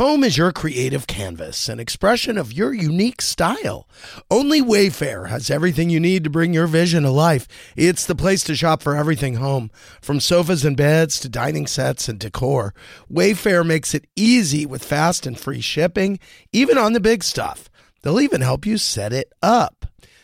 Home is your creative canvas, an expression of your unique style. Only Wayfair has everything you need to bring your vision to life. It's the place to shop for everything home, from sofas and beds to dining sets and decor. Wayfair makes it easy with fast and free shipping, even on the big stuff. They'll even help you set it up.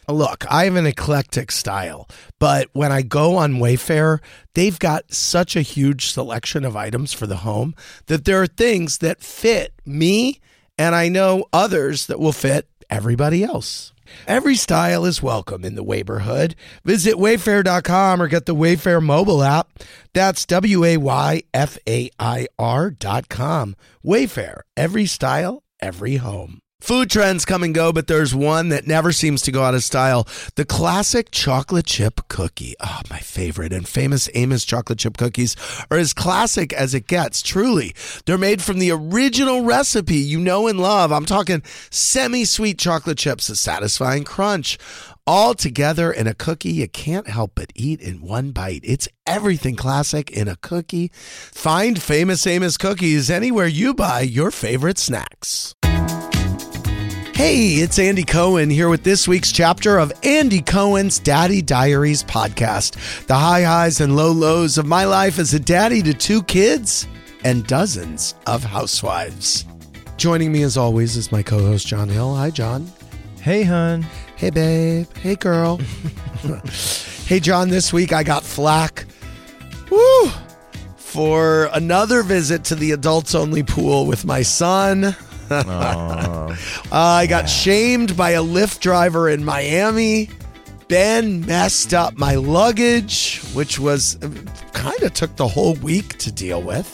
Look, I have an eclectic style, but when I go on Wayfair, they've got such a huge selection of items for the home that there are things that fit me, and I know others that will fit everybody else. Every style is welcome in the neighborhood. Visit wayfair.com or get the Wayfair mobile app. That's W A Y F A I R.com. Wayfair, every style, every home. Food trends come and go, but there's one that never seems to go out of style. The classic chocolate chip cookie. Oh, my favorite. And famous Amos chocolate chip cookies are as classic as it gets, truly. They're made from the original recipe you know and love. I'm talking semi sweet chocolate chips, a satisfying crunch. All together in a cookie you can't help but eat in one bite. It's everything classic in a cookie. Find Famous Amos cookies anywhere you buy your favorite snacks. Hey, it's Andy Cohen here with this week's chapter of Andy Cohen's Daddy Diaries podcast. The high highs and low lows of my life as a daddy to two kids and dozens of housewives. Joining me as always is my co host, John Hill. Hi, John. Hey, hun. Hey, babe. Hey, girl. hey, John, this week I got flack. Woo! For another visit to the adults only pool with my son. Uh, I got shamed by a Lyft driver in Miami. Ben messed up my luggage, which was kind of took the whole week to deal with.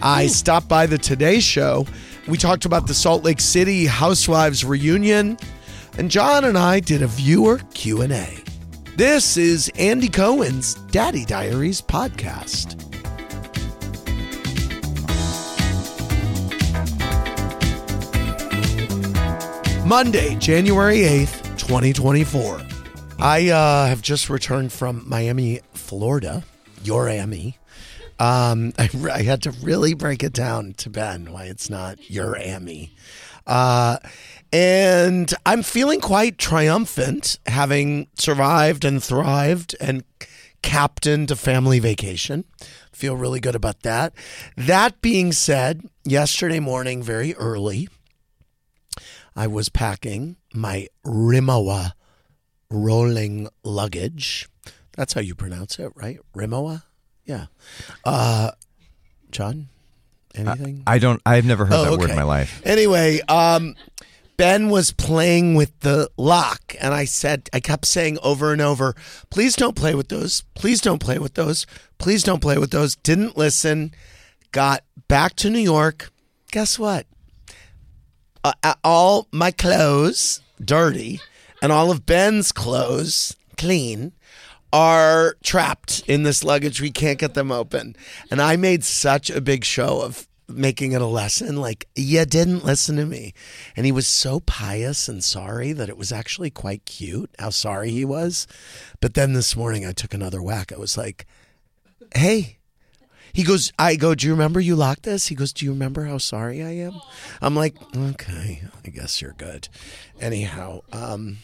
I stopped by the Today Show. We talked about the Salt Lake City Housewives reunion, and John and I did a viewer Q&A. This is Andy Cohen's Daddy Diaries podcast. Monday, January 8th, 2024. I uh, have just returned from Miami, Florida, your Miami. Um, I, I, had to really break it down to Ben why it's not your Amy. Uh, and I'm feeling quite triumphant having survived and thrived and captained a family vacation. Feel really good about that. That being said, yesterday morning, very early, I was packing my Rimowa rolling luggage. That's how you pronounce it, right? Rimowa? Yeah. Uh, John, anything? I, I don't, I've never heard oh, that okay. word in my life. Anyway, um, Ben was playing with the lock, and I said, I kept saying over and over, please don't play with those. Please don't play with those. Please don't play with those. Didn't listen. Got back to New York. Guess what? Uh, all my clothes dirty and all of Ben's clothes clean are trapped in this luggage. We can't get them open. And I made such a big show of making it a lesson. Like, you didn't listen to me. And he was so pious and sorry that it was actually quite cute how sorry he was. But then this morning I took another whack. I was like, hey, he goes, I go, do you remember you locked this? He goes, do you remember how sorry I am? I'm like, okay, I guess you're good. Anyhow, um,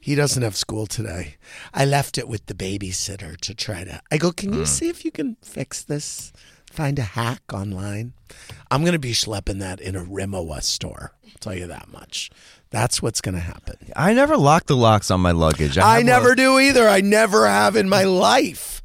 he doesn't have school today. I left it with the babysitter to try to. I go, can you mm. see if you can fix this? Find a hack online. I'm going to be schlepping that in a Rimowa store. I'll tell you that much. That's what's going to happen. I never lock the locks on my luggage. I, I never a- do either. I never have in my life.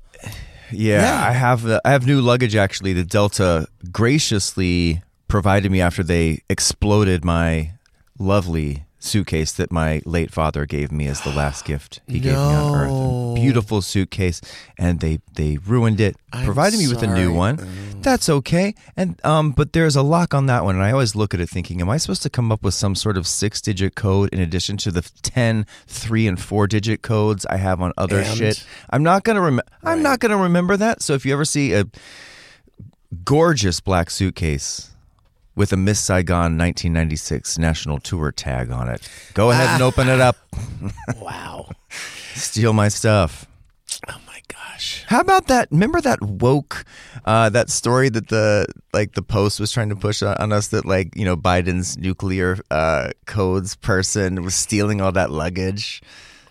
Yeah, yeah. I have the, I have new luggage actually. The Delta graciously provided me after they exploded my lovely suitcase that my late father gave me as the last gift he no. gave me on earth. A beautiful suitcase, and they they ruined it. I'm provided me with a new one. Mm. That's okay. And um, but there's a lock on that one, and I always look at it thinking, am I supposed to come up with some sort of six digit code in addition to the 10, 3, and four digit codes I have on other and? shit? I'm not gonna remember. Right. I'm not gonna remember that. So if you ever see a gorgeous black suitcase with a Miss Saigon 1996 national tour tag on it. Go ahead and open it up. wow. Steal my stuff. Oh my gosh. How about that? Remember that woke, uh, that story that the like the Post was trying to push on, on us that like you know Biden's nuclear uh, codes person was stealing all that luggage.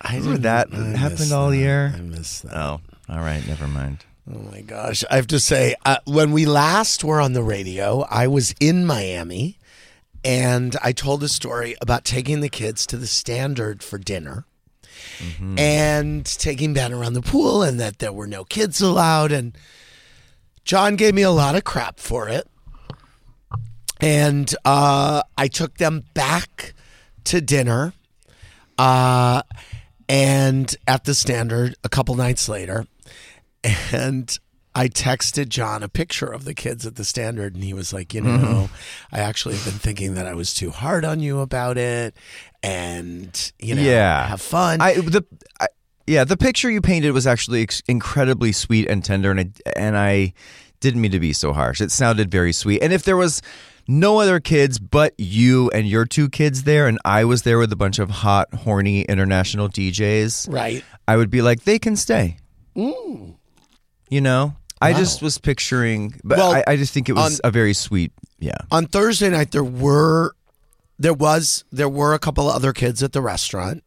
I Remember that I happened all that. year. I missed that. Oh, all right, never mind. Oh my gosh. I have to say, uh, when we last were on the radio, I was in Miami and I told a story about taking the kids to the standard for dinner and taking Ben around the pool and that there were no kids allowed. And John gave me a lot of crap for it. And uh, I took them back to dinner uh, and at the standard a couple nights later. And I texted John a picture of the kids at the standard, and he was like, You mm-hmm. know, I actually have been thinking that I was too hard on you about it. And, you know, Yeah. have fun. I the I, yeah, the picture you painted was actually ex- incredibly sweet and tender, and I, and I didn't mean to be so harsh. It sounded very sweet, and if there was no other kids but you and your two kids there, and I was there with a bunch of hot, horny international DJs, right. I would be like, they can stay. Mm. You know, I Wow. just was picturing, but Well, I, I just think it was a very sweet, yeah. on Thursday night there were there was there were a couple of other kids at the restaurant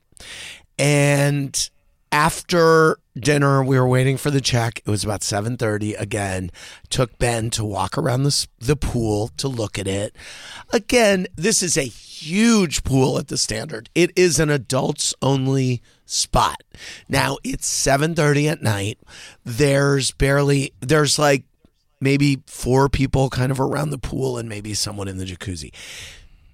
and after dinner we were waiting for the check. It was about 7:30 again. Took Ben to walk around the the pool to look at it. Again this is a huge pool at the standard. It is an adults only spot. Now it's 7:30 at night. There's barely there's like maybe four people kind of around the pool and maybe someone in the jacuzzi.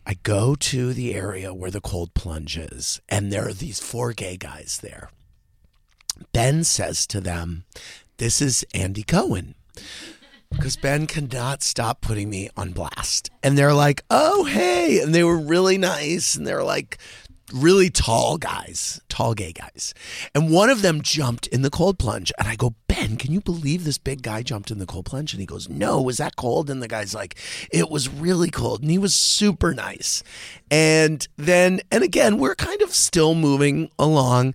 I go to the area where the cold plunge is, and there are these four gay guys there. Ben says to them, This is Andy Cohen. Because Ben cannot stop putting me on blast. And they're like, Oh, hey. And they were really nice. And they're like, really tall guys, tall gay guys. And one of them jumped in the cold plunge. And I go, Ben, can you believe this big guy jumped in the cold plunge? And he goes, No, was that cold? And the guy's like, It was really cold. And he was super nice. And then, and again, we're kind of still moving along.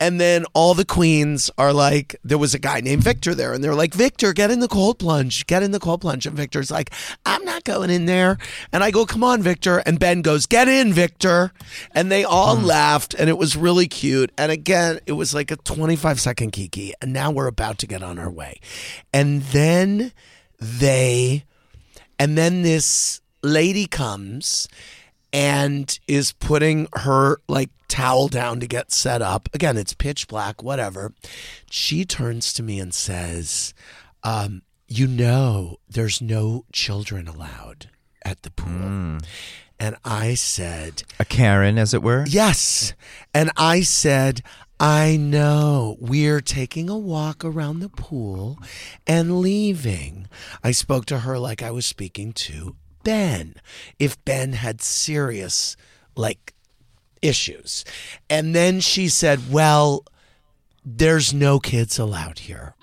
And then all the queens are like, there was a guy named Victor there, and they're like, Victor, get in the cold plunge, get in the cold plunge. And Victor's like, I'm not going in there. And I go, come on, Victor. And Ben goes, get in, Victor. And they all laughed, and it was really cute. And again, it was like a 25 second kiki. And now we're about to get on our way. And then they, and then this lady comes and is putting her like towel down to get set up. Again, it's pitch black, whatever. She turns to me and says, um, You know, there's no children allowed at the pool. And I said, A Karen, as it were. Yes. And I said, I know. We're taking a walk around the pool and leaving. I spoke to her like I was speaking to Ben. If Ben had serious, like, issues. And then she said, Well, there's no kids allowed here.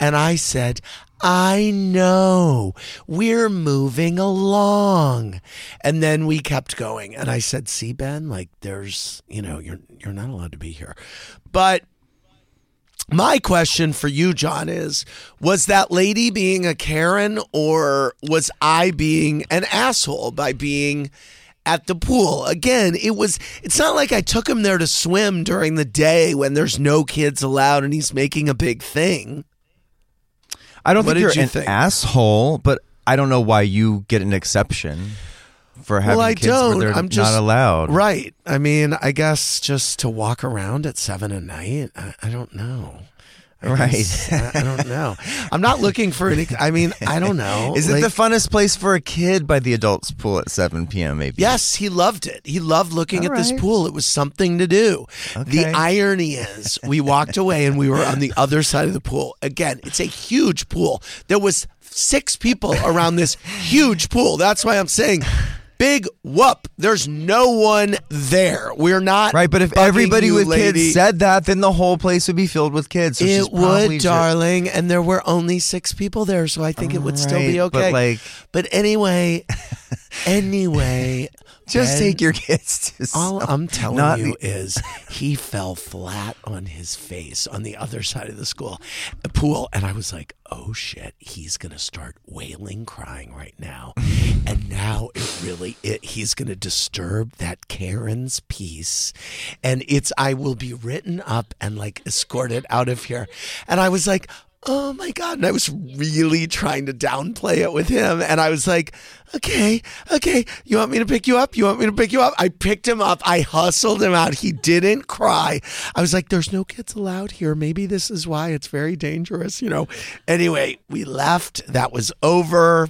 And I said, I know. We're moving along. And then we kept going. And I said, see, Ben, like there's, you know, you're you're not allowed to be here. But my question for you, John, is was that lady being a Karen or was I being an asshole by being at the pool? Again, it was it's not like I took him there to swim during the day when there's no kids allowed and he's making a big thing. I don't What think you're you an think? asshole, but I don't know why you get an exception for having well, I kids where don't. they're I'm just not allowed. Right. I mean, I guess just to walk around at seven at night. I, I don't know. I Right. I, I don't know. I'm not looking for any. I mean, I don't know. Is it Like- the funnest place for a kid by the adults pool at 7 p.m. Maybe. Yes, he loved it. He loved looking All at this right. pool. It was something to do. The Okay. irony is, we walked away and we were on the other side of the pool. Again, it's a huge pool. There was six people around this huge pool. That's why I'm saying, big whoop. There's no one there. We're not Right, but if everybody with lady. kids said that, then the whole place would be filled with kids. So it would, darling, and there were only six people there, so I think it would still be Right, but okay. like- But anyway, anyway, Just take your kids to All some- I'm telling not you is he fell flat on his face on the other side of the school the pool and I was like, "Oh shit, he's going to start wailing crying right now." and now it really it he's going to disturb that Karen's peace and it's I will be written up and like escorted out of here. And I was like, Oh my God. And I was really trying to downplay it with him. And I was like, okay, okay. You want me to pick you up? You want me to pick you up? I picked him up. I hustled him out. He didn't cry. I was like, there's no kids allowed here. Maybe this is why it's very dangerous, you know. Anyway, we left. That was over.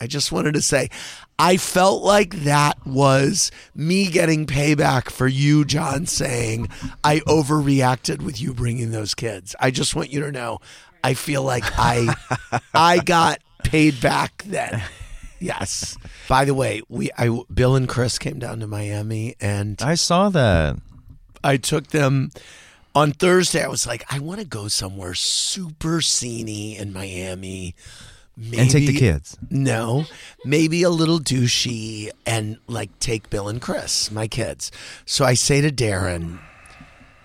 I just wanted to say, I felt like that was me getting payback for you, John, saying I overreacted with you bringing those kids. I just want you to know, I feel like I, I got paid back then. Yes. By the way, we, I, Bill and Chris came down to Miami, and I saw that. I took them on Thursday. I was like, I want to go somewhere super sceney in Miami. Maybe, And take the kids. No, maybe a little douchey and like take Bill and Chris, my kids. So I say to Darren,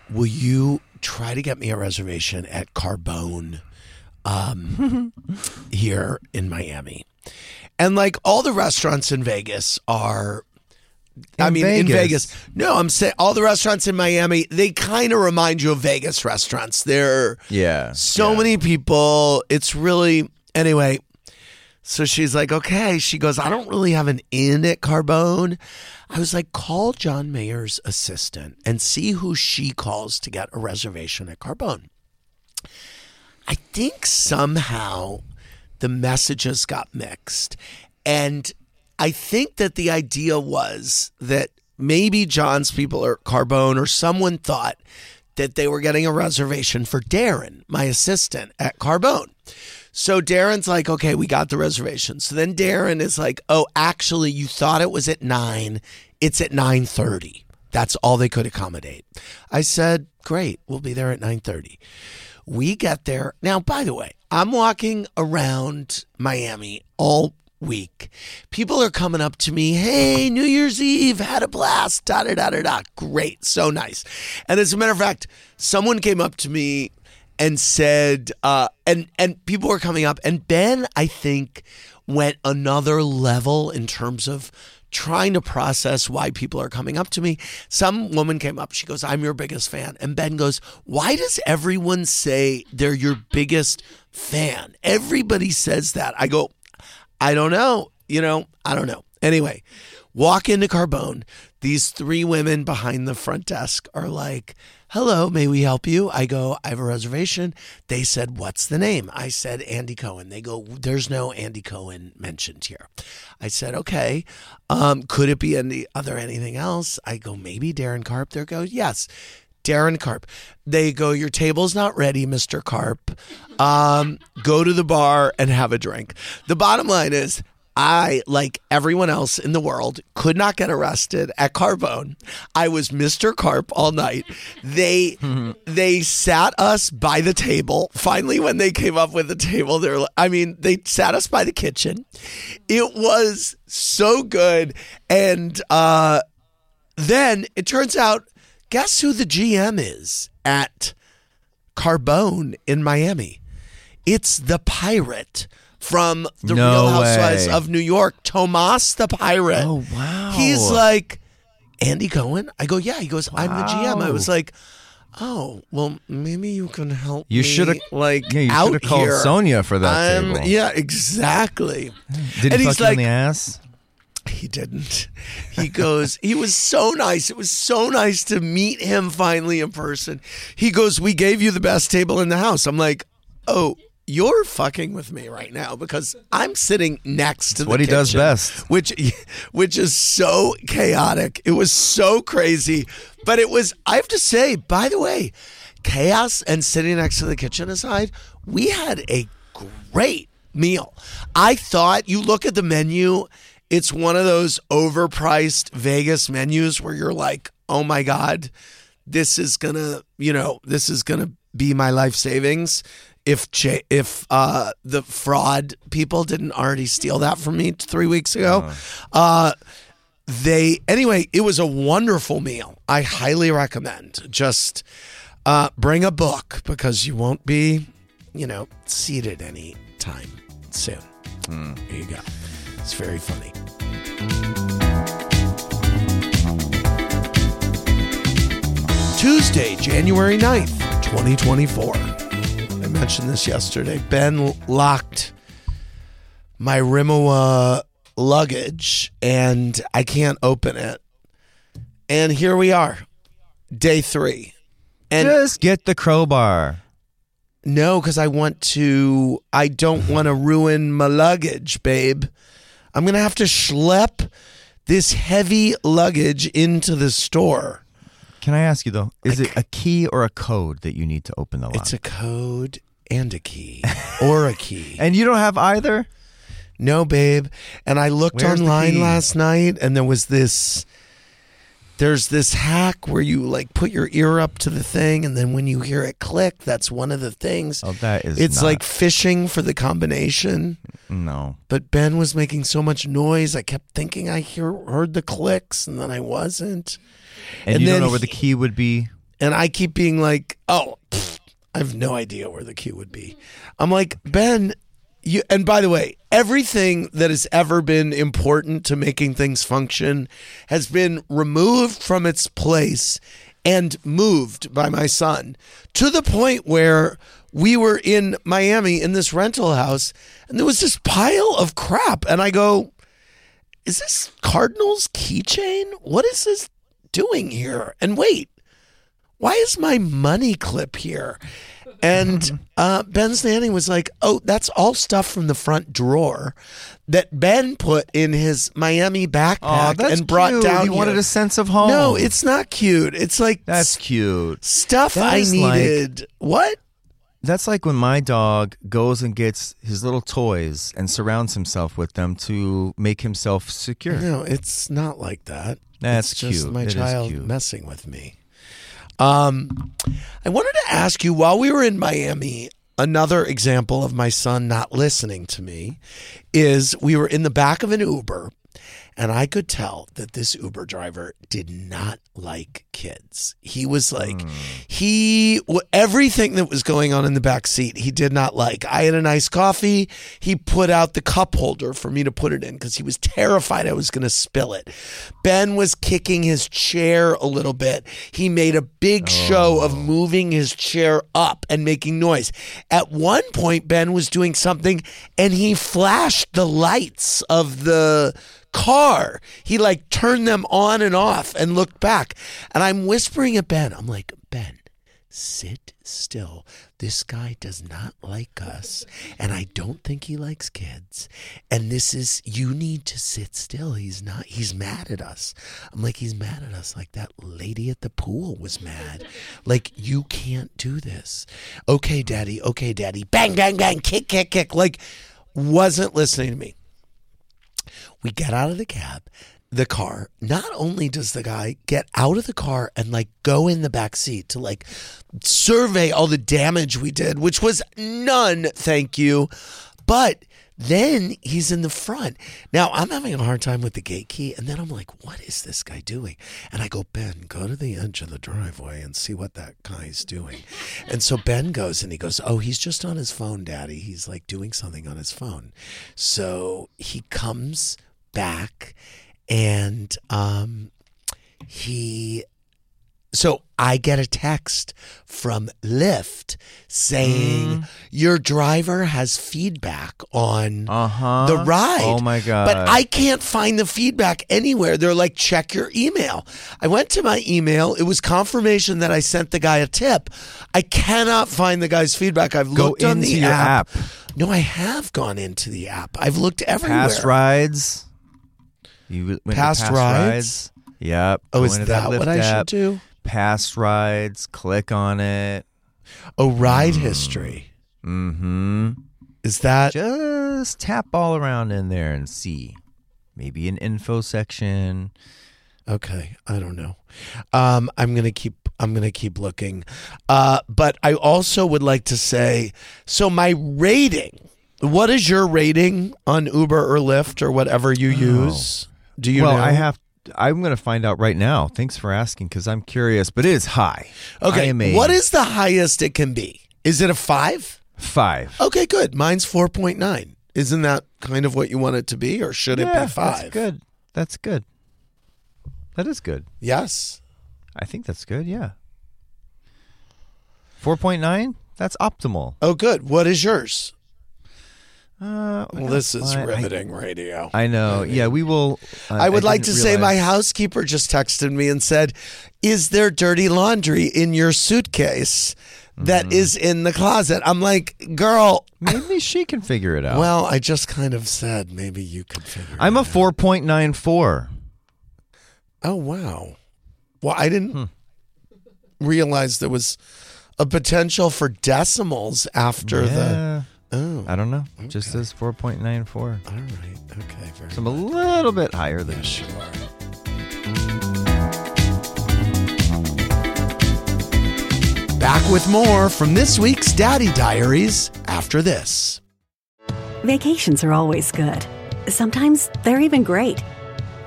Will you try to get me a reservation at Carbone um, here in Miami? And like all the restaurants in Vegas are I In mean, in Vegas? Vegas. No, I'm saying all the restaurants in Miami, they kind of remind you of Vegas restaurants. They're Yeah. so many people. It's really, anyway. So she's like, okay. She goes, I don't really have an inn at Carbone. I was like, call John Mayer's assistant and see who she calls to get a reservation at Carbone. I think somehow the messages got mixed. And I think that the idea was that maybe John's people or Carbone or someone thought that they were getting a reservation for Darren, my assistant at Carbone. So Darren's like, okay, we got the reservation. So then Darren is like, oh, actually, you thought it was at nine. It's at nine thirty. That's all they could accommodate. I said, great, we'll be there at nine thirty. We get there. Now, by the way, I'm walking around Miami all week. People are coming up to me, hey, New Year's Eve, had a blast, da da da da da. Great, so nice. And as a matter of fact, someone came up to me and said, uh, and and people were coming up, and Ben, I think, went another level in terms of trying to process why people are coming up to me. Some woman came up, she goes, I'm your biggest fan. And Ben goes, Why does everyone say they're your biggest fan? Everybody says that. I go, I don't know. You know, I don't know. Anyway, walk into Carbone. These three women behind the front desk are like, Hello, may we help you? I go, I have a reservation. They said, What's the name? I said, Andy Cohen. They go, There's no Andy Cohen mentioned here. I said, Okay. Um, could it be any other anything else? I go, Maybe Darren Carp. They go, Yes. Darren Carp. They go, Your table's not ready, Mr. Carp. Um, go to the bar and have a drink. The bottom line is, I, like everyone else in the world, could not get arrested at Carbone. I was Mr. Carp all night. They they sat us by the table. Finally, when they came up with the table, they're like, I mean, they sat us by the kitchen. It was so good. And uh then it turns out, guess who the GM is at Carbone in Miami? It's the pirate from the No Real Housewives way. of New York, Tomas the pirate. Oh, wow. He's like Andy Cohen. I go, yeah. He goes, I'm the GM. I was like, oh, well, maybe you can help. You me, shoulda- like Yeah, you out should have called here. Sonja for that I'm- table. Yeah, exactly. Did and he he's fuck you like, in the ass? he didn't. He goes, he was so nice. It was so nice to meet him finally in person. He goes, We gave you the best table in the house. I'm like, Oh, you're fucking with me right now because I'm sitting next to the what he does best. Which which is so chaotic. It was so crazy. But it was I have to say, by the way, chaos and sitting next to the kitchen aside, we had a great meal. I thought you look at the menu, it's one of those overpriced Vegas menus where you're like, "Oh my god, this is to, you know, this is to be my life savings." If J- if uh, the fraud people didn't already steal that from me 3 weeks ago. Uh they anyway, it was a wonderful meal. I highly recommend. Just uh, bring a book because you won't be, you know, seated any time soon. There you go. It's very funny. Tuesday, January 9th, 2024. Mentioned this yesterday. Ben locked my Rimowa luggage and I can't open it. And here we are, day three. And Just get the crowbar. no, because I want to, I don't want to ruin my luggage, babe. I'm going to have to schlep this heavy luggage into the store. Can I ask you though, is it a key or a code that you need to open the lock? It's a code and a key or a key. and you don't have either? No, babe. And I looked Where's online last night and there was this there's this hack where you like put your ear up to the thing and then when you hear it click, that's one of the things. Oh, that is it's not- like fishing for the combination. no. But Ben was making so much noise, I kept thinking I hear, heard the clicks and then I wasn't. And, And you don't know where the key would be? And I keep being like, "Oh, pfft, I have no idea where the key would be." I'm like, "Ben, you and by the way, everything that has ever been important to making things function has been removed from its place and moved by my son to the point where we were in Miami in this rental house and there was this pile of crap and I go, is this Cardinals keychain? What is this doing here? And wait, why is my money clip here? And uh, Ben Standing was like, oh, that's all stuff from the front drawer that Ben put in his Miami backpack Oh, and brought cute. down. He wanted a sense of home. No, it's not cute. It's like That's cute. stuff That I is like- needed. what? That's like when my dog goes and gets his little toys and surrounds himself with them to make himself secure. No, it's not like that. That's it's just cute. my It child messing with me. Um, I wanted to ask you while we were in Miami. Another example of my son not listening to me is we were in the back of an Uber, and I could tell that this Uber driver did not like kids. He was like, hmm. he everything that was going on in the back seat, he did not like. I had a nice coffee. He put out the cup holder for me to put it in because he was terrified I was going to spill it. Ben was kicking his chair a little bit. He made a big show of oh. moving his chair up and making noise. At one point, Ben was doing something and he flashed the lights of the car. He like turned them on and off and looked back. And I'm whispering at Ben, I'm like, Ben, sit still. This guy does not like us. And I don't think he likes kids. And this is, you need to sit still. He's not, he's mad at us. I'm like, he's mad at us. Like that lady at the pool was mad. Like, you can't do this. Okay, daddy. Okay, daddy. Bang, bang, bang. Kick, kick, kick. Like, wasn't listening to me. We get out of the cab, the car. Not only does the guy get out of the car and like go in the back seat to like survey all the damage we did, which was none, thank you. But then he's in the front. Now I'm having a hard time with the gate key, and then I'm like, what is this guy doing? And I go, Ben, go to the edge of the driveway and see what that guy's doing. And so Ben goes and he goes, Oh, he's just on his phone, Daddy. He's like doing something on his phone. So he comes back and um he so I get a text from Lyft saying your driver has feedback on Uh huh. the ride. Oh my god. But I can't find the feedback anywhere. They're like, check your email. I went to my email. It was confirmation that I sent the guy a tip. I cannot find the guy's feedback. I've go looked on the app. app. No, I have gone into the app. I've looked everywhere. Past rides. You went to Past rides? Yep. Oh, Go is into that what I app. should do? Past rides. Click on it. Oh, ride history. Mm-hmm. Is that Just tap all around in there and see. Maybe an info section. Okay, I don't know. Um, I'm gonna keep. I'm gonna keep looking. Uh, but I also would like to say, so my rating. What is your rating on Uber or Lyft or whatever you use? Do you well, know? I have I'm going to find out right now. Thanks for asking because I'm curious, but it is high. Okay. a What is the highest it can be? Is it a five? five? Okay, good. Mine's 4.9. Isn't that kind of what you want it to be, or should it be five? That's good. That's good. That is good. Yes. I think that's good. Yeah. Four point nine. That's optimal. Oh, good. What is yours? Uh, Well, this is I- I- riveting radio. I know. Yeah, we will. uh, I would like didn't to say my housekeeper just texted me and said, Is there dirty laundry in your suitcase that Mm-hmm. is in the closet? I'm like, Girl, Maybe she can figure it out. well, I just kind of said maybe you could figure it out. I'm a four point nine four. Oh, wow. Well, I didn't Hmm. realize there was a potential for decimals after the. Yeah. Oh, I don't know. Just says four point nine four. all right. Okay. Very So I'm a little bit higher than Sure. Back with more from this week's Daddy Diaries after this. Vacations are always good. Sometimes they're even great.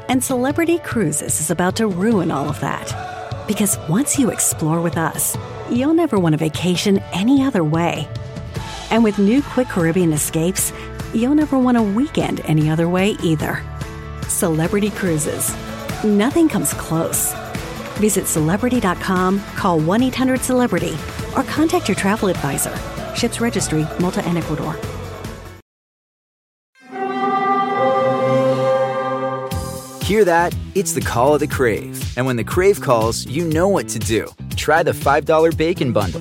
And Celebrity Cruises is about to ruin all of that. Because once you explore with us, you'll never want a vacation any other way. And with new Quick Caribbean escapes, you'll never want a weekend any other way either. Celebrity Cruises. Nothing comes close. Visit celebrity.com, call 1 800 Celebrity, or contact your travel advisor. Ships Registry, Malta and Ecuador. Hear that? It's the call of the Crave. And when the Crave calls, you know what to do. Try the $5 Bacon Bundle.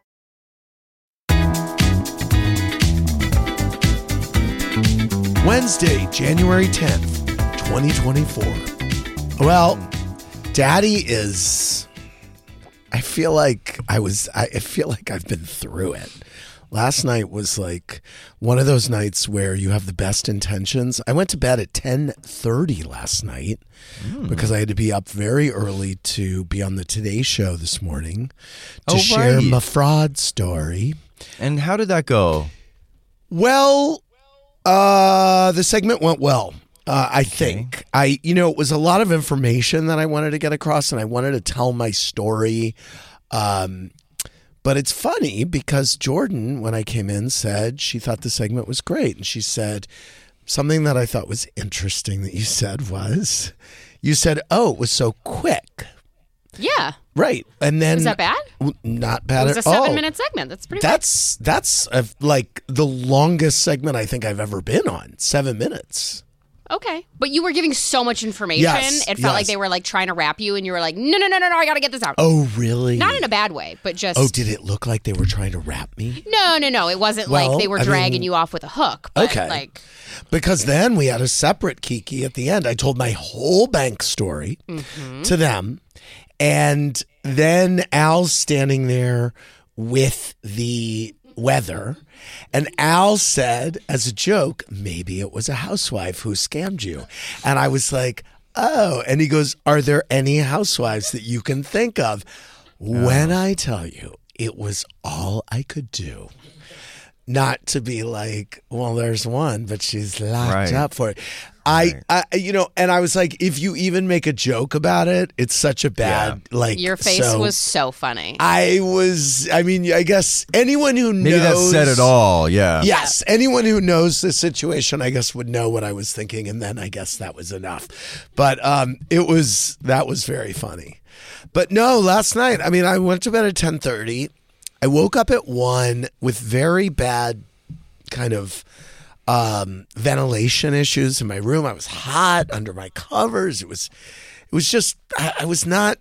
Wednesday, January 10th, 2024. Well, Daddy is. I feel like I was. I feel like I've been through it. Last night was like one of those nights where you have the best intentions. I went to bed at 10:30 last night hmm. because I had to be up very early to be on the Today show this morning to Oh, share right. my fraud story. And how did that go? Well, uh, the segment went well. Uh, I think I, you know, it was a lot of information that I wanted to get across, and I wanted to tell my story. Um, but it's funny because Jordan, when I came in, said she thought the segment was great, and she said something that I thought was interesting that you said was, you said, "Oh, it was so quick." Yeah. Right, and then Was that bad? W- Not bad It was at a seven-minute segment. That's pretty That's that's uh like the longest segment I think I've ever been on. Seven minutes. okay. But you were giving so much information. Yes, it felt like they were like trying to wrap you, and you were like, no, no, no, no, no, I got to get this out. Oh, really? Not in a bad way, but just. Oh, did it look like they were trying to wrap me? no, no, no. It wasn't Well, like they were I dragging mean- you off with a hook. But Okay. Like, Because then we had a separate Kiki at the end. I told my whole bank story Mm-hmm. to them. And then Al's standing there with the weather. And Al said, as a joke, maybe it was a housewife who scammed you. And I was like, oh. And he goes, Are there any housewives that you can think of? When oh. I tell you, it was all I could do not to be like, well, there's one, but she's locked Right. up for it. I, I, you know, and I was like, if you even make a joke about it, it's such a bad like. Your face so- was so funny. I was. I mean, I guess anyone who Maybe that said it all. Yeah. Yes, anyone who knows the situation, I guess, would know what I was thinking, and then I guess that was enough. But um, it was that was very funny. But no, last night, I mean, I went to bed at ten thirty. I woke up at one with very bad kind of um, ventilation issues in my room. I was hot under my covers. It was, it was just, I, I was not,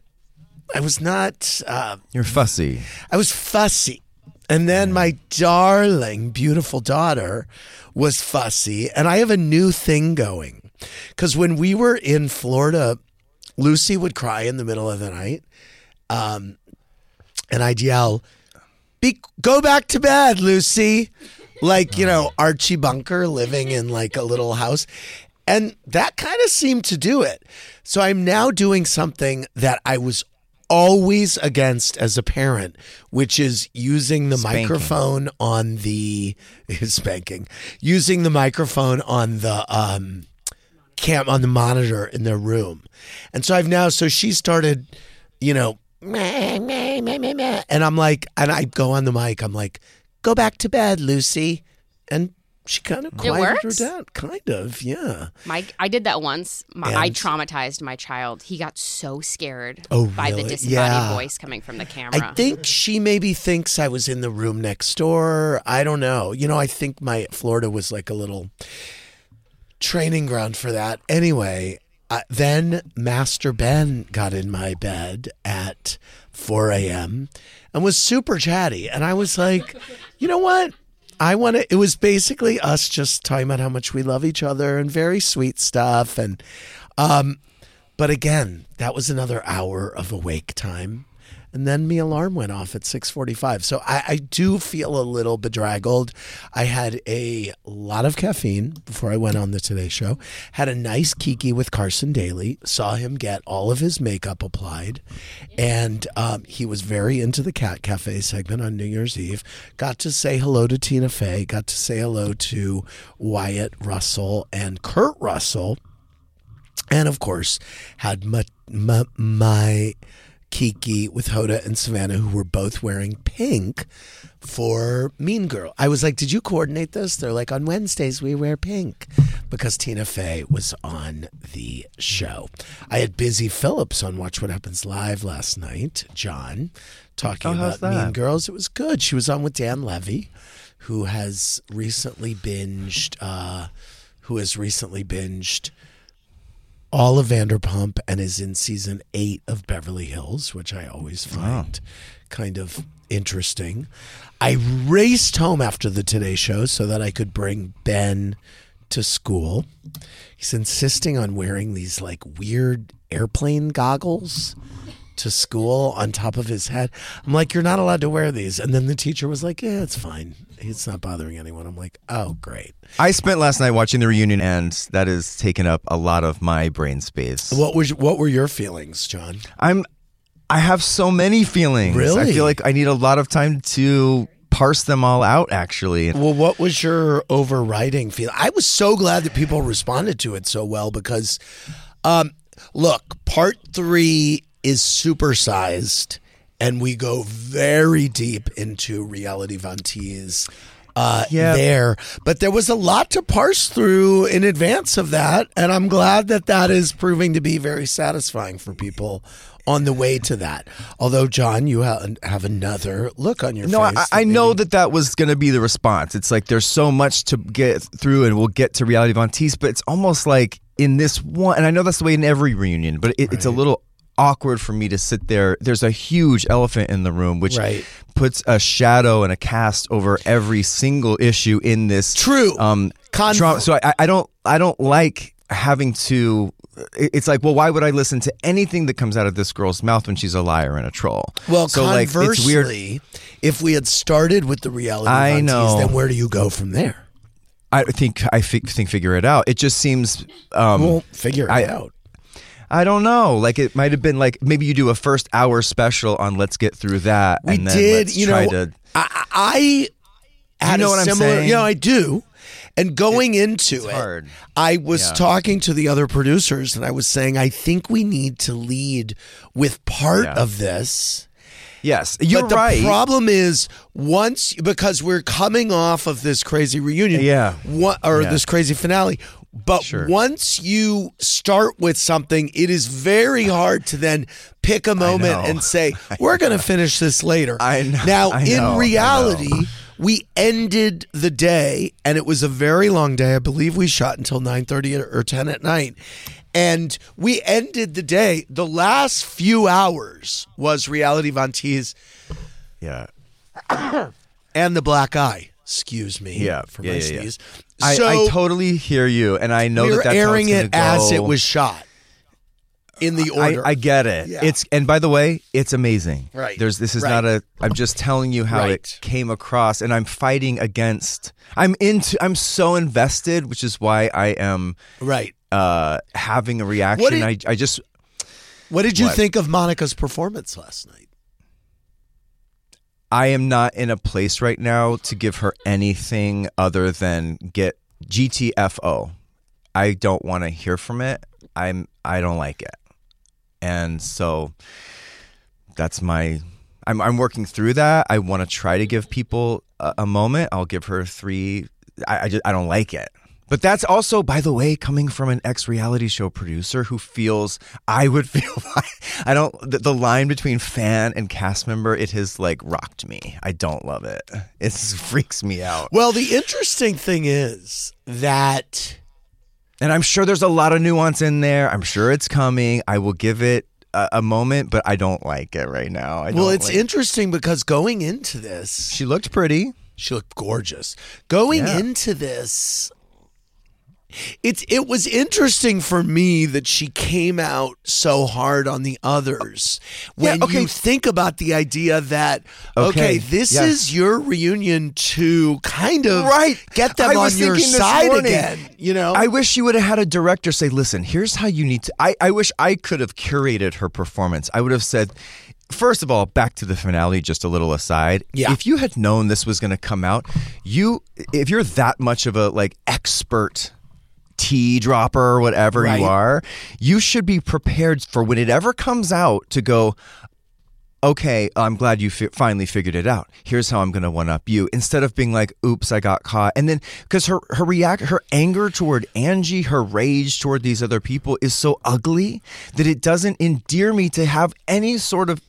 I was not. Uh, You're fussy. I was fussy. And then my darling, beautiful daughter was fussy. And I have a new thing going. Because when we were in Florida, Lucy would cry in the middle of the night. Um, and I'd yell, Be, Go back to bed, Lucy. Like, you know, Archie Bunker living in like a little house. And that kind of seemed to do it. So I'm now doing something that I was always against as a parent, which is using the Spanking. microphone on the spanking, using the microphone on the um cam on the monitor in their room. And so I've now so she started, you know, meh, meh, meh, meh, meh. and I'm like and I go on the mic, I'm like, go back to bed, Lucy. And she kind of quieted her down. Kind of, yeah. My, I did that once. My, I And- traumatized my child. He got so scared Oh, by the really? disembodied Yeah. voice coming from the camera. I think she maybe thinks I was in the room next door. I don't know. You know, I think my Florida was like a little training ground for that. Anyway, uh, then Master Ben got in my bed at 4 a.m. and was super chatty. And I was like, you know what? I want to, it was basically us just talking about how much we love each other and very sweet stuff. And, um, but again, that was another hour of awake time. And then my alarm went off at 6:45. So I, I do feel a little bedraggled. I had a lot of caffeine before I went on the Today Show. Had a nice kiki with Carson Daly. Saw him get all of his makeup applied, and um, he was very into the Cat Cafe segment on New Year's Eve. Got to say hello to Tina Fey. Got to say hello to Wyatt Russell and Kurt Russell and of course had my, my, my Kiki with Hoda and Savannah, who were both wearing pink for Mean Girl. I was like, "Did you coordinate this?" They're like, "On Wednesdays we wear pink," because Tina Fey was on the show. I had Busy Phillips on Watch What Happens Live last night. John talking Oh, about Mean? Girls. It was good. She was on with Dan Levy, who has recently binged. Uh, who has recently binged all of Vanderpump and is in season eight of Beverly Hills, which I always find kind of interesting. I raced home after the Today Show so that I could bring Ben to school. He's insisting on wearing these like weird airplane goggles to school on top of his head. I'm like, you're not allowed to wear these. And then the teacher was like, yeah, it's fine. It's not bothering anyone. I'm like, oh, great. I spent last night watching the reunion, and that has taken up a lot of my brain space. What was what were your feelings, John? I'm I have so many feelings. Really, I feel like I need a lot of time to parse them all out actually. Well, what was your overriding feel? I was so glad that people responded to it so well because, um, look, part three is supersized, and we go very deep into reality Von Tease. Uh, there, but there was a lot to parse through in advance of that, and I'm glad that that is proving to be very satisfying for people on the way to that. Although, John, you ha- have another look on your face. No, I. I know that that was going to be the response. It's like there's so much to get through, and we'll get to reality Von Tease, but it's almost like in this one, and I know that's the way in every reunion, but it, it's a little awkward for me to sit there. There's a huge elephant in the room, which Right. puts a shadow and a cast over every single issue in this True. um, Conf- drama. So I, I don't, I don't like having to. It's like, well, why would I listen to anything that comes out of this girl's mouth when she's a liar and a troll? Well, so like, it's weird. conversely, if we had started with the reality, I know. then where do you go from there? I think I think figure it out. It just seems um, Well, figure it I- out. I don't know. Like it might have been like maybe you do a first hour special on let's get through that. We and then did, let's you try know, to I, I had know a what I'm saying? you know, I do. And going into it, hard. I was Yeah. talking to the other producers and I was saying, I think we need to lead with part Yeah. of this. Yes, you're but the right. problem is once because we're coming off of this crazy reunion, Yeah. one, or Yeah. this crazy finale. But Sure. once you start with something, it is very hard to then pick a moment and say, "We're going to finish this later." I know, Now, I know, in reality, we ended the day, and it was a very long day. I believe we shot until nine thirty or ten at night. And we ended the day. The last few hours was reality Von yeah. and the black eye. Excuse me. Yeah, for yeah, my yeah, yeah. I, So I totally hear you, and I know that that's how airing it's it gonna as it was shot in the order. I get it. Yeah. It's and by the way, it's amazing. Right. There's this is Right. not a. I'm just telling you how Right. it came across, and I'm fighting against. I'm into. I'm so invested, which is why I am right. uh having a reaction. Did- I I just What did you What? think of Monica's performance last night? I am not in a place right now to give her anything other than get GTFO. I don't want to hear from it. I'm I don't like it. And so that's my I'm I'm working through that. I want to try to give people a, a moment. I'll give her 3 I I just I don't like it. But that's also, by the way, coming from an ex reality show producer who feels I would feel I don't the, the line between fan and cast member. It has like rocked me. I don't love it. It freaks me out. Well, the interesting thing is that And I'm sure there's a lot of nuance in there. I'm sure it's coming. I will give it a, a moment, but I don't like it right now. I well, it's like- interesting because going into this, She looked pretty. she looked gorgeous. Going Yeah. into this, it's it was interesting for me that she came out so hard on the others. Yeah, When okay. you think about the idea that okay, Okay, this yes. is your reunion to kind of Right. get them I on your side morning. again. You know, I wish you would have had a director say, listen, here's how you need to. I, I wish I could have curated her performance. I would have said, first of all, back to the finale, just a little aside. Yeah. If you had known this was going to come out, you, if you're that much of a like expert tea dropper or whatever Right. you are, you should be prepared for when it ever comes out to go, okay, I'm glad you fi- finally figured it out. Here's how I'm going to one up you. Instead of being like, oops, I got caught. And then, because her, her react, her anger toward Angie, her rage toward these other people is so ugly that it doesn't endear me to have any sort of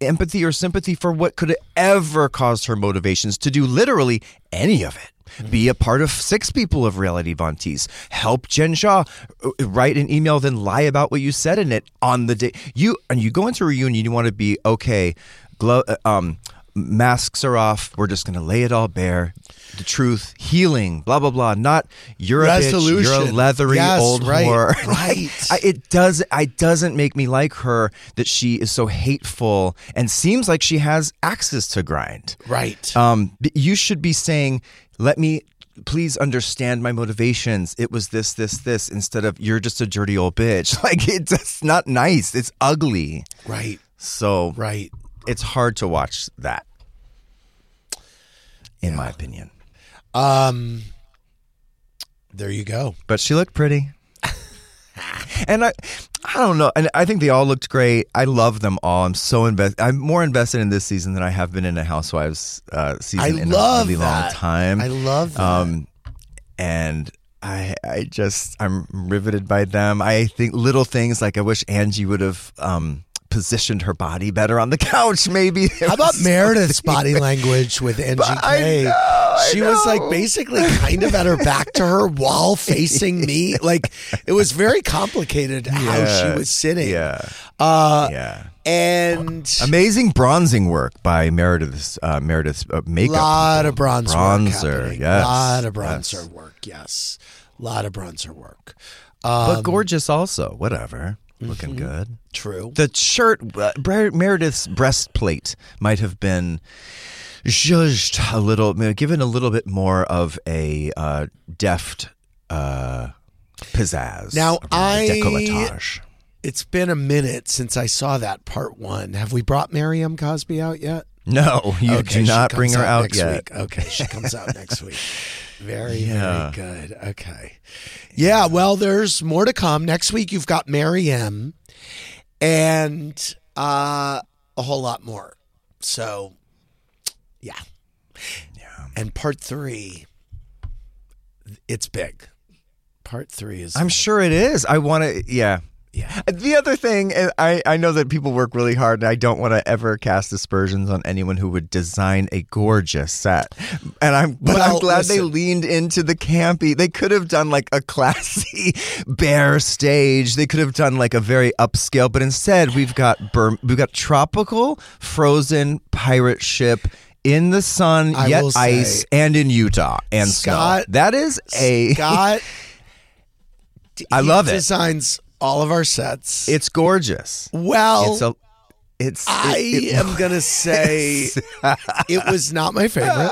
empathy or sympathy for what could have ever caused her motivations to do literally any of it. Be a part of six people of Reality Von Tease. Help Jen Shah uh, write an email, then lie about what you said in it on the day. You and you go into a reunion, you want to be okay. Glo- uh, um, masks are off. We're just going to lay it all bare. The truth, healing, blah blah blah. Not you're a bitch, you're a leathery Yes, old right, whore. right. I, it does. I doesn't make me like her that she is so hateful and seems like she has axes to grind. right. Um, you should be saying, "Let me." Please understand my motivations. It was this, this, this, instead of you're just a dirty old bitch. Like it's just not nice. It's ugly. right. So Right. it's hard to watch that, in my opinion. Um. There you go. But she looked pretty. and I I don't know. And I think they all looked great. I love them all. I'm so invested. I'm more invested in this season than I have been in a Housewives uh, season I in love a really long time. I love that. Um, and I I just I'm riveted by them. I think little things like I wish Angie would have um positioned her body better on the couch. Maybe How about Meredith's body language with Angie K? I know, I she was like basically kind of at her back to her while facing me. Like it was very complicated how she was sitting. Yeah, Uh, yeah. And Amazing bronzing work by Meredith's uh, Meredith's uh, a makeup. lot people. of bronzer, bronzer. work yes, a lot of bronzer yes. work. Yes, a lot of bronzer work. Um, but gorgeous also. Whatever, looking Mm-hmm. good. True. The shirt, uh, Bre- Meredith's breastplate might have been judged a little, given a little bit more of a uh, deft uh, pizzazz. Now, I- decolletage. It's been a minute since I saw that part one. Have we brought Miriam Cosby out yet? No, you Okay, do not bring her out next yet. Week. Okay, she comes out next week. Very, Yeah. very good. Okay. Yeah, well, there's more to come. Next week, you've got Mary M and uh, a whole lot more. So, yeah. Yeah. And part three, it's big. Part three is. I'm sure it is. I want to. Yeah. Yeah. The other thing, and I, I know that people work really hard, and I don't want to ever cast aspersions on anyone who would design a gorgeous set. And I'm, but Well, I'm glad they leaned into the campy. They could have done like a classy bare stage. They could have done like a very upscale, but instead we've got Burm, we've got tropical frozen pirate ship. In the sun, I yet will say, ice, and in Utah and Scott- snow. That is a. Scott. I love it. Designs all of our sets. It's gorgeous. well, It's a. It's. I it- it- am gonna say it was not my favorite.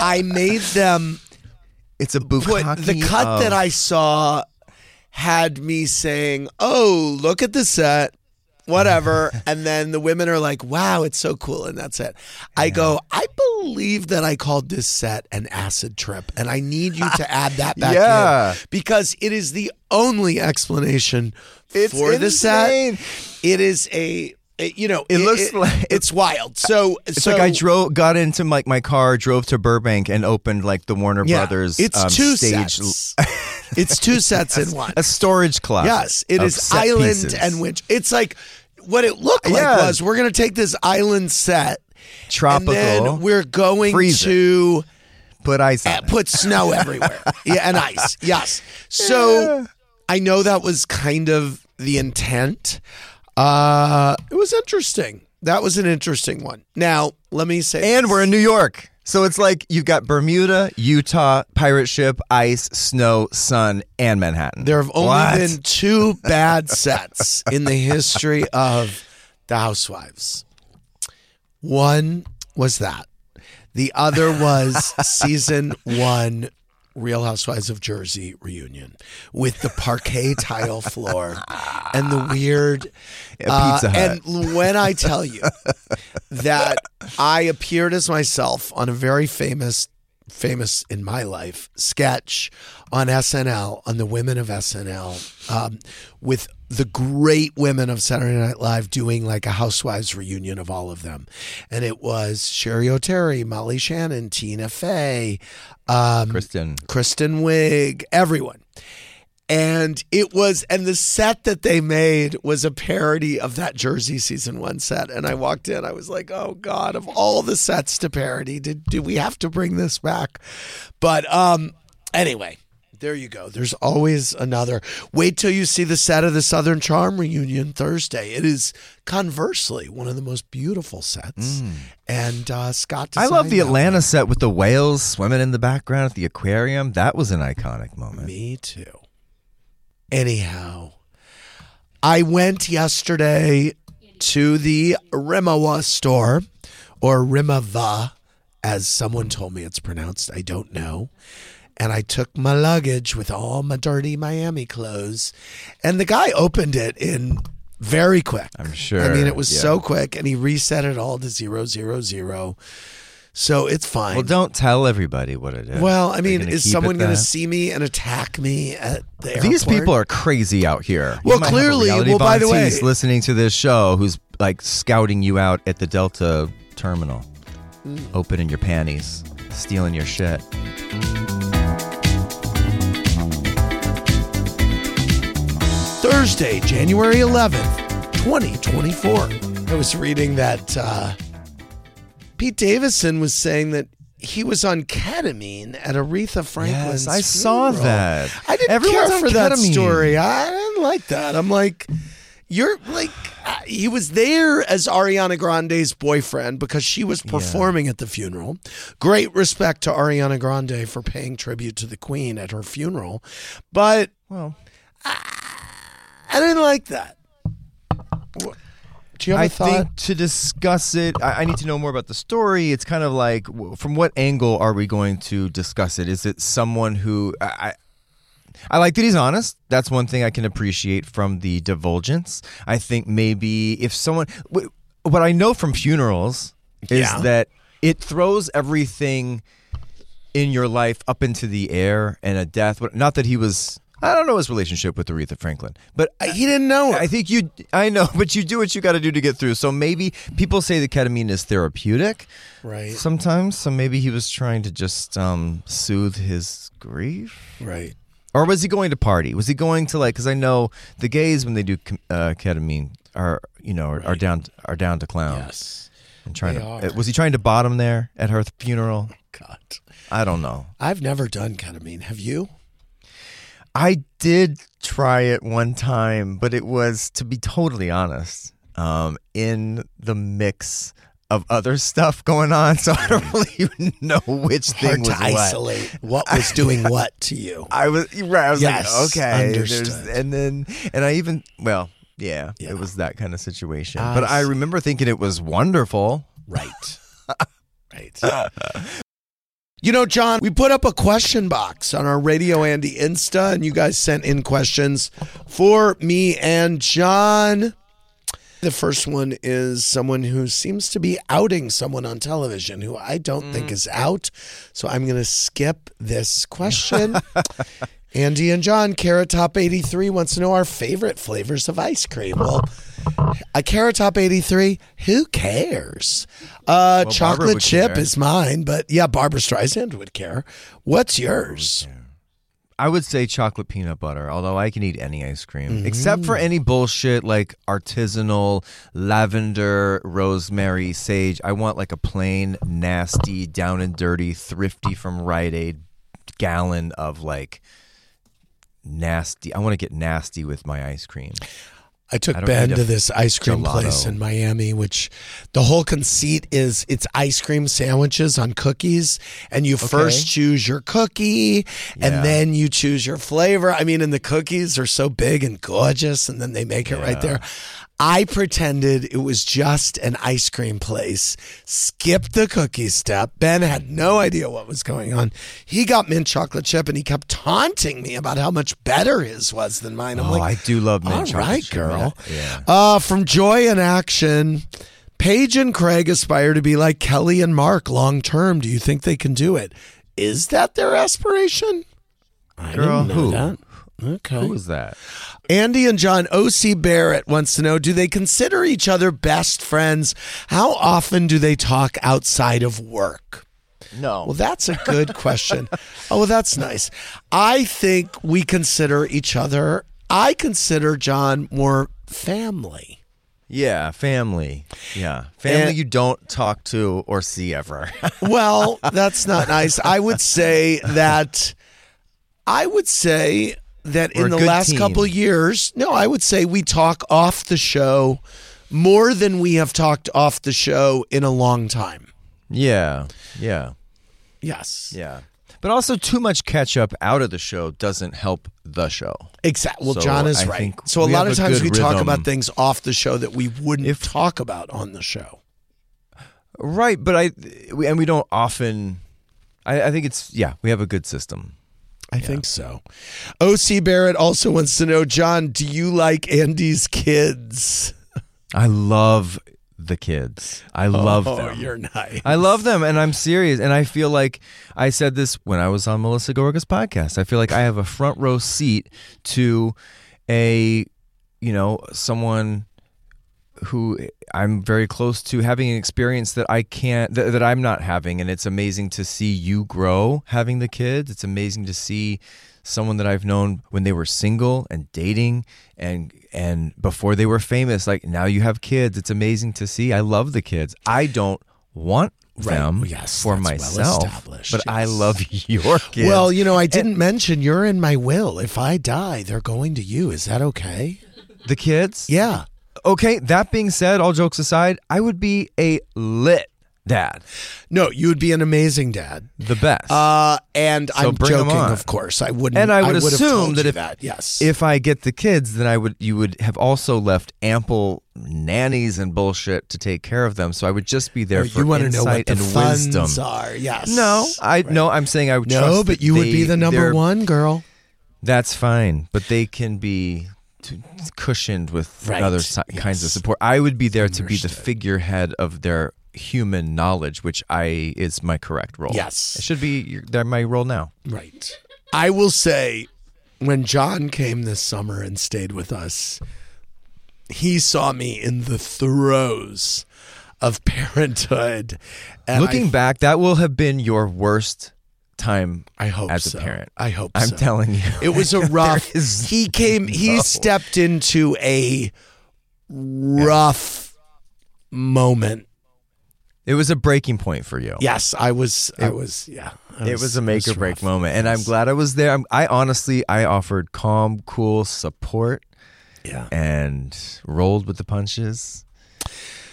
I made them It's a bukkake. the cut of- that I saw had me saying, "Oh, look at the set." Whatever, and then the women are like, "Wow, it's so cool," and that's it. I go, "I believe that I called this set an acid trip, and I need you to add that back Yeah. in because it is the only explanation It's for the set. insane. It is a, it- you know, It looks like- it's wild. So It's so like I drove, got into like my car, drove to Burbank, and opened like the Warner yeah, Brothers. It's um, two stage, sets. it's two sets in one. a storage closet. Yes, it is island pieces. and winch. It's like what it looked like Yeah. was we're going to take this island set, tropical. and we're going to put ice on uh, put snow everywhere. yeah, and ice. Yes. So I know that was kind of the intent. Uh, it was interesting. That was an interesting one. Now, let me say, and we're in New York. So it's like you've got Bermuda, Utah, pirate ship, ice, snow, sun, and Manhattan. There have only What? been two bad sets in the history of the Housewives. One was that. The other was season one Real Housewives of Jersey reunion with the parquet tile floor and the weird Yeah, Pizza uh, Hut. And when I tell you that I appeared as myself on a very famous, famous in my life sketch on SNL, on the women of SNL, um, with the great women of Saturday Night Live doing like a housewives reunion of all of them. And it was Cheri Oteri, Molly Shannon, Tina Fey, um, Kristen. Kristen Wiig, everyone. And it was, and the set that they made was a parody of that Jersey season one set. And I walked in, I was like, oh God, of all the sets to parody, did, do we have to bring this back? But um, anyway, there you go. There's always another. Wait till you see the set of the Southern Charm reunion Thursday. It is conversely one of the most beautiful sets. And uh, Scott, I love the Atlanta set with the whales swimming in the background at the aquarium. That was an iconic moment. Me too. Anyhow, I went yesterday to the Rimowa store, or Rimava, as someone told me it's pronounced. I don't know. And I took my luggage with all my dirty Miami clothes, and the guy opened it in very quick. I'm sure, I mean, it was yeah. so quick, and he reset it all to zero zero zero. So it's fine. Well, don't tell everybody what it is. Well, I mean, is someone going to see me and attack me at the airport? These people are crazy out here. You Well, might have a clearly- well, by the way- listening to this show, who's like scouting you out at the Delta terminal, Mm. opening your panties, stealing your shit. Thursday, January 11th, 2024. I was reading that uh, Pete Davidson was saying that he was on ketamine at Aretha Franklin's. Yes, I saw that. I didn't Everyone's care for that ketamine. story. I didn't like that. I'm like, you're like, uh, he was there as Ariana Grande's boyfriend because she was performing at the funeral. Great respect to Ariana Grande for paying tribute to the Queen at her funeral, but Well, I didn't like that. Do you have a I thought? think to discuss it, I, I need to know more about the story. It's kind of like, from what angle are we going to discuss it? Is it someone who I, I I like that he's honest. That's one thing I can appreciate from the divulgence. I think maybe if someone, what I know from funerals is Yeah. that it throws everything in your life up into the air and a death. Not that he was. I don't know his relationship with Aretha Franklin, but Uh, He didn't know. her. I think you. I know, but you do what you got to do to get through. So maybe people say the ketamine is therapeutic, Right. Sometimes, so maybe he was trying to just um, soothe his grief. Right. Or was he going to party? Was he going to like? Because I know the gays when they do uh, ketamine are you know are, are down are down to clown. Yes. and trying they to. are. Was he trying to bottom there at her funeral? God. I don't know. I've never done ketamine. Have you? I did try it one time, but it was, to be totally honest, um, in the mix of other stuff going on. So I don't really even know which Hard thing was to what. isolate what was doing what to you. I was right. I was Yes, like, okay, and then and I even well, yeah, Yeah. it was that kind of situation. I but I remember thinking it was wonderful. Right. right. You know, John, we put up a question box on our Radio Andy Insta, and you guys sent in questions for me and John. The first one is someone who seems to be outing someone on television who I don't think mm. is out. So I'm going to skip this question. Andy and John, Carrot Top 83 wants to know our favorite flavors of ice cream. Well, a Carrot Top 83, who cares? Uh, Barbra chocolate chip care. is mine, but yeah, Barbra Streisand would care. What's yours? I would say chocolate peanut butter, although I can eat any ice cream Mm-hmm. except for any bullshit like artisanal lavender, rosemary, sage. I want like a plain, nasty, down and dirty, thrifty from Rite Aid gallon of like nasty. I want to get nasty with my ice cream. I took I Ben to this ice cream gelato. place in Miami, which the whole conceit is it's ice cream sandwiches on cookies, and you first choose your cookie, and then you choose your flavor. I mean, and the cookies are so big and gorgeous, and then they make it right there. I pretended it was just an ice cream place, skipped the cookie step. Ben had no idea what was going on. He got mint chocolate chip and he kept taunting me about how much better his was than mine. I'm oh, like, I do love mint all chocolate right, chip. girl. Yeah. Uh, from Joy and Action, Paige and Craig aspire to be like Kelly and Mark long term. Do you think they can do it? Is that their aspiration? I Girl, who? that. Okay. Who was that? Andy and John O.C. Barrett wants to know Do they consider each other best friends? How often do they talk outside of work? No. Well, that's a good question. oh, well, that's nice. I think we consider each other, I consider John more family. Yeah, family. Yeah, family And- you don't talk to or see ever. Well, that's not nice. I would say that I would say that We're in the last team. couple years, no, I would say we talk off the show more than we have talked off the show in a long time. yeah, yeah, Yes. yeah. But also, too much catch up out of the show doesn't help the show. Exactly. Well, So John is I right. So a lot of times we good talk about things off the show that we wouldn't If- talk about on the show. Right, but I and we don't often. I, I think it's yeah, we have a good system. I think so. OC Barrett also wants to know, John, do you like Andy's kids? I love the kids. I love oh, them. you're nice. I love them, and I'm serious. And I feel like I said this when I was on Melissa Gorga's podcast. I feel like I have a front row seat to a, you know, someone who I'm very close to having an experience that I can't that, that I'm not having, and it's amazing to see you grow having the kids. It's amazing to see someone that I've known when they were single and dating and and before they were famous. Like now you have kids. It's amazing to see. I love the kids. I don't want Right. them Yes, for well myself, established, but I love your kids. Well, you know, I didn't mention you're in my will. If I die, they're going to you. Is that okay? the kids. Yeah. Okay. That being said, all jokes aside, I would be a lit dad, No, you would be an amazing dad. the best. Uh, and So I'm bring 'em joking, on. of course. I wouldn't. and I would have assume told that you if that, yes, if I get the kids, then I would you would have also left ample nannies and bullshit to take care of them. So I would just be there Or for you want to know what insight the and funds wisdom. are, yes. No, I no, I'm saying I would No, trust but that you would they- be the number they're- one girl. That's fine, but they can be cushioned with Right, other si- kinds of support. I would be there to be the figurehead of their human knowledge, which I is my correct role. Yes. it should be your, my role now. Right. I will say, when John came this summer and stayed with us, he saw me in the throes of parenthood. And Looking I, back, that will have been your worst time I hope as so. a parent. I hope I'm so. telling you, It was a rough. is He came. He stepped into a rough moment. It was a breaking point for you. Yes, I was. I was. Yeah, I It was a make or break rough. moment, and I'm glad I was there. I'm, I honestly, I offered calm, cool support Yeah. and rolled with the punches.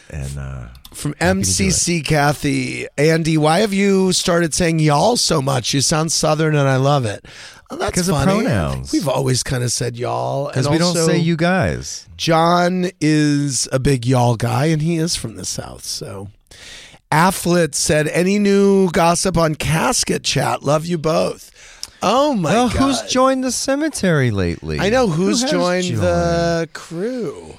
And uh, From Happy to do MCC Kathy, Andy, why have you started saying y'all so much? You sound southern and I love it. Oh, that's Because of pronouns. We've always kind of said y'all. because and we don't say you guys. John is a big y'all guy and he is from the South. So Afflet said, any new gossip on casket chat? Love you both. Oh my well, God. who's joined the cemetery lately? I know Who who's joined, the crew.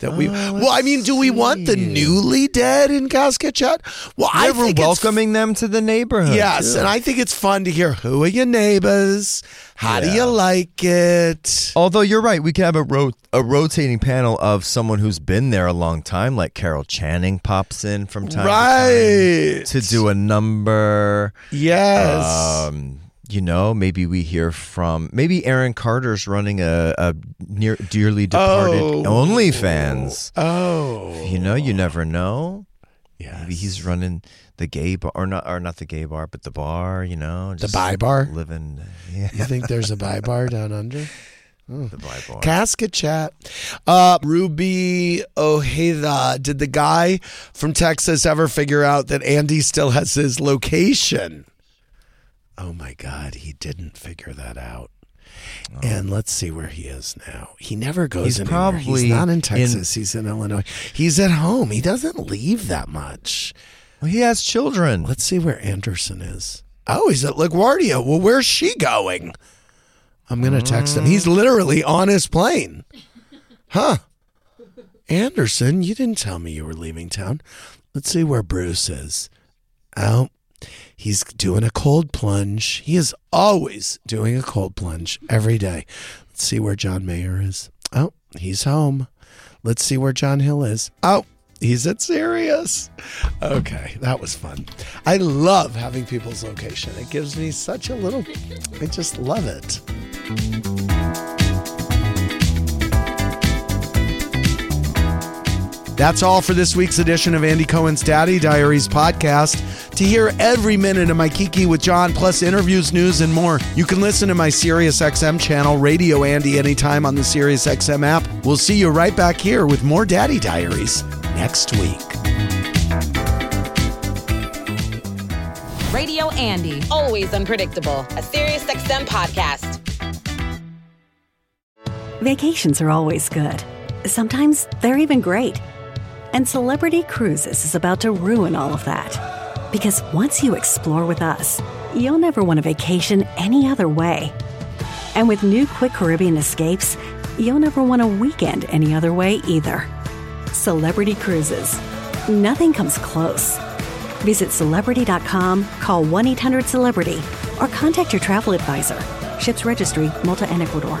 That we Oh, well, I mean, do we want the newly dead in casket chat? Well, I Yeah, we're think it's welcoming them to the neighborhood. Yes, and I think it's fun to hear who are your neighbors, how do you like it? Although you're right, we could have a ro- a rotating panel of someone who's been there a long time, like Carol Channing pops in from time to Right time to do a number. yes. Um, you know, maybe we hear from maybe Aaron Carter's running a, a near dearly departed Oh. OnlyFans. oh, You know, you never know. yes. Maybe he's running the gay bar, or not, or not the gay bar, but the bar. You know, the buy bar. living. Yeah, You think there's a buy bar down under? the buy bar. Casket chat. Uh, Ruby Ojeda. Did the guy from Texas ever figure out that Andy still has his location? Oh my God, he didn't figure that out. Oh. And let's see where he is now. He never goes He's anywhere. probably He's not in in- Texas. He's in Illinois. He's at home. He doesn't leave that much. Well, he has children. Let's see where Anderson is. Oh, he's at LaGuardia. Well, where's she going? I'm going to text him. He's literally on his plane. Huh. Anderson, you didn't tell me you were leaving town. Let's see where Bruce is. Oh, he's doing a cold plunge. He is always doing a cold plunge every day. Let's see where John Mayer is. Oh, he's home. Let's see where John Hill is. Oh, he's at Sirius. Okay, that was fun. I love having people's location. It gives me such a little, I just love it. That's all for this week's edition of Andy Cohen's Daddy Diaries podcast. To hear every minute of my Kiki with John, plus interviews, news, and more, you can listen to my SiriusXM channel, Radio Andy, anytime on the SiriusXM app. We'll see you right back here with more Daddy Diaries next week. Radio Andy. Always unpredictable. A SiriusXM podcast. Vacations are always good. Sometimes they're even great. And Celebrity Cruises is about to ruin all of that. Because once you explore with us, you'll never want a vacation any other way. And with new Quick Caribbean escapes, you'll never want a weekend any other way either. Celebrity Cruises. Nothing comes close. Visit celebrity.com, call 1 800 Celebrity, or contact your travel advisor. Ships registry, Malta and Ecuador.